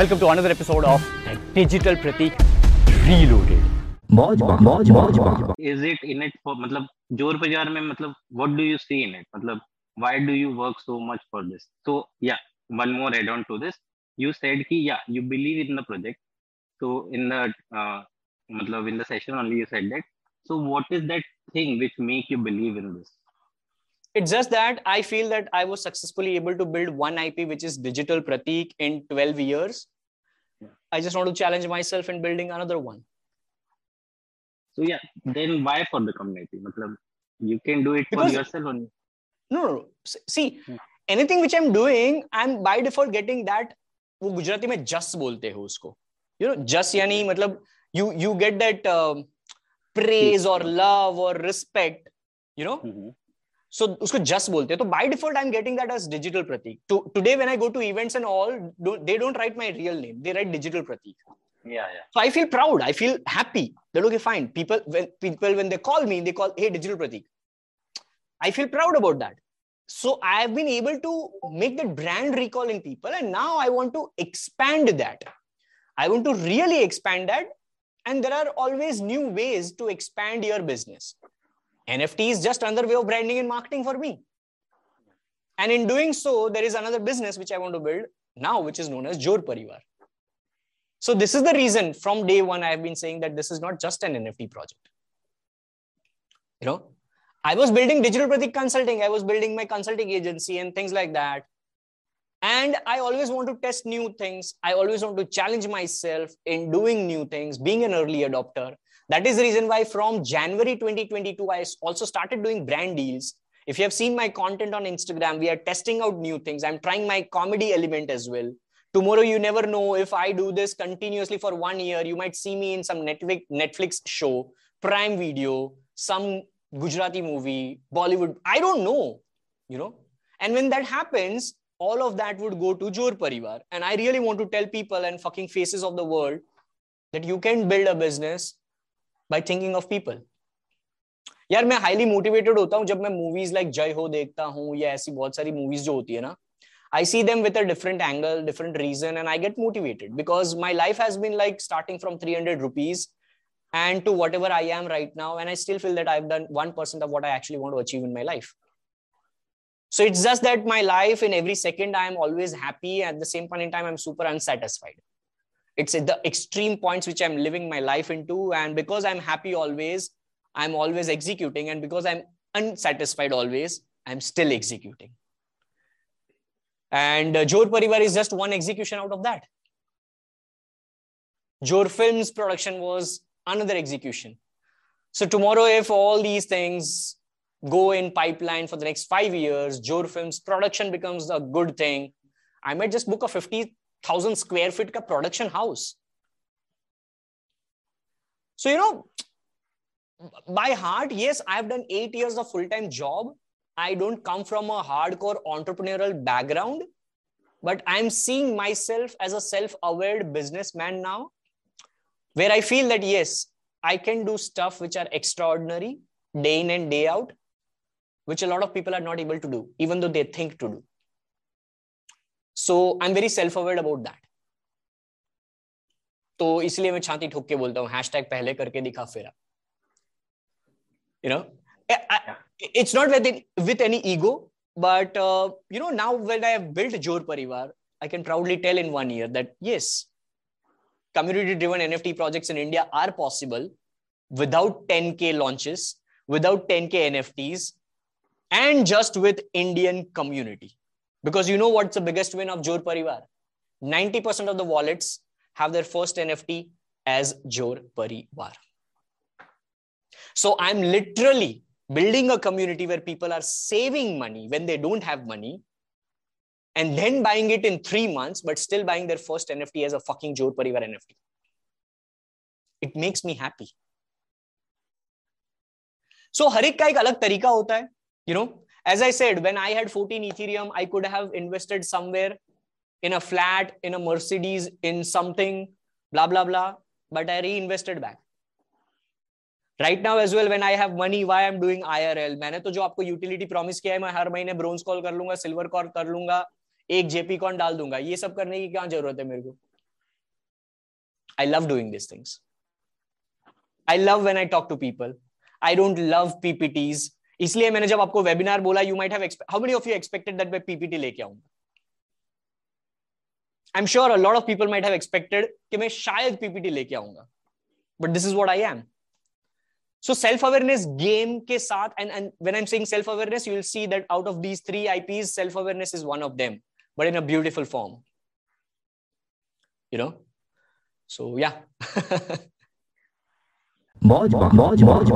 Welcome to another episode of Digital Pratik Reloaded. मौज मौज मौज मौज is it in it for मतलब जोर बाजार में मतलब what do you see in it मतलब why do you work so much for this so yeah one more add on to this you said कि yeah you believe in the project so in the uh, मतलब in the session only you said that so what is that thing which make you believe in this It's just that I feel that I was successfully able to build one IP, which is Digital Pratik, in 12 years. Yeah. I just want to challenge myself in building another one. so yeah then why for the community मतलब you can do it for Because- yourself only No, no, no. S- See, Hmm. anything which I'm doing, I'm by default getting that. वो गुजराती में जस बोलते हो उसको you know just यानी मतलब you you get that praise और love और respect you know Mhm. so उसको जस्ट बोलते हैं तो by default i'm getting that as digital pratik to, today when i go to events and all do, they don't write my real name they write digital pratik yeah yeah so i feel proud i feel happy that okay fine people when people when they call me they call hey digital pratik i feel proud about that so i have been able to make that brand recall in people and now i want to expand that i want to really expand that and there are always new ways to expand your business nft is just another way of branding and marketing for me and in doing so there is another business which i want to build now which is known as jor parivar so this is the reason from day one I have been saying that this is not just an NFT project. You know, I was building Digital Pratik Consulting. I was building my consulting agency and things like that. And I always want to test new things. I always want to challenge myself in doing new things, being an early adopter. That is the reason why from January 2022, I also started doing brand deals. If you have seen my content on Instagram, we are testing out new things. I'm trying my comedy element as well. Tomorrow you never know. If i do this continuously for one year you might see me in some netflix show prime video some gujarati movie bollywood. I don't know you know? And when that happens all of that would go to jor parivar. And i really want to tell people and fucking faces of the world that you can build a business by thinking of people यार मैं highly motivated होता हूँ जब मैं movies like जय हो देखता हूँ या ऐसी बहुत सारी मूवीज जो होती है ना I see them with a different angle, different reason, and I get motivated because my life has been like starting from 300 rupees and to whatever I am right now. And I still feel that I've done 1% of what I actually want to achieve in my life. So it's just that my life in every second, I am always happy. At the same point in time, I'm super unsatisfied. It's the extreme points which I'm living my life into. And because I'm happy always, I'm always executing. And because I'm unsatisfied always, I'm still executing. And uh, Jor Parivar is just one execution out of that. Jor Films production was another execution. So tomorrow, if all these things go in pipeline for the next five years, Jor Films production becomes a good thing. I might just book a 50,000 square feet ka production house. So, you know, by heart, yes, I've done eight years of full-time job. I don't come from a hardcore entrepreneurial background, but I'm seeing myself as a self aware businessman now, where I feel that yes, I can do stuff which are extraordinary day in and day out, which a lot of people are not able to do, even though they think to do. So I'm very self aware about that. तो इसलिए मैं छाती ठोक के बोलता हूँ hashtag पहले करके दिखा फिरा you know I, it's not with with any ego but uh, you know now when i have built jor parivar i can proudly tell in one year that yes community driven nft projects in india are possible without 10k launches without 10k nfts and just with indian community because you know what's the biggest win of jor parivar 90% of the wallets have their first nft as jor parivar so I'm literally building a community where people are saving money when they don't have money and then buying it in three months, but still buying their first NFT as a fucking Jor Parivar NFT. It makes me happy. So हर एक का एक अलग तरीका होता है, you know. As I said, when I had 14 Ethereum, I could have invested somewhere in a flat, in a Mercedes, in something, blah blah blah. But I reinvested back. Right now as well when I have money why I am doing IRL मैंने तो जो आपको utility promise किया है मैं हर महीने bronze call कर लूंगा सिल्वर कॉल कर लूंगा एक जेपी कॉन डाल दूंगा ये सब करने की क्या जरूरत है मेरे को I love doing these things. I love when I talk to people. I don't love PPTs. इसलिए मैंने जब आपको वेबिनार बोला यू माइट एक्सपेक्टेड पीपीटी लेके आऊँगा? I am sure lot of people might expected कि मैं शायद पीपीटी लेके आऊँगा but this is what I am so self awareness game के साथ and and when I am self awareness you will see that out of these three IPs self awareness is one of them but in a beautiful form you know so या मौज मौज मौज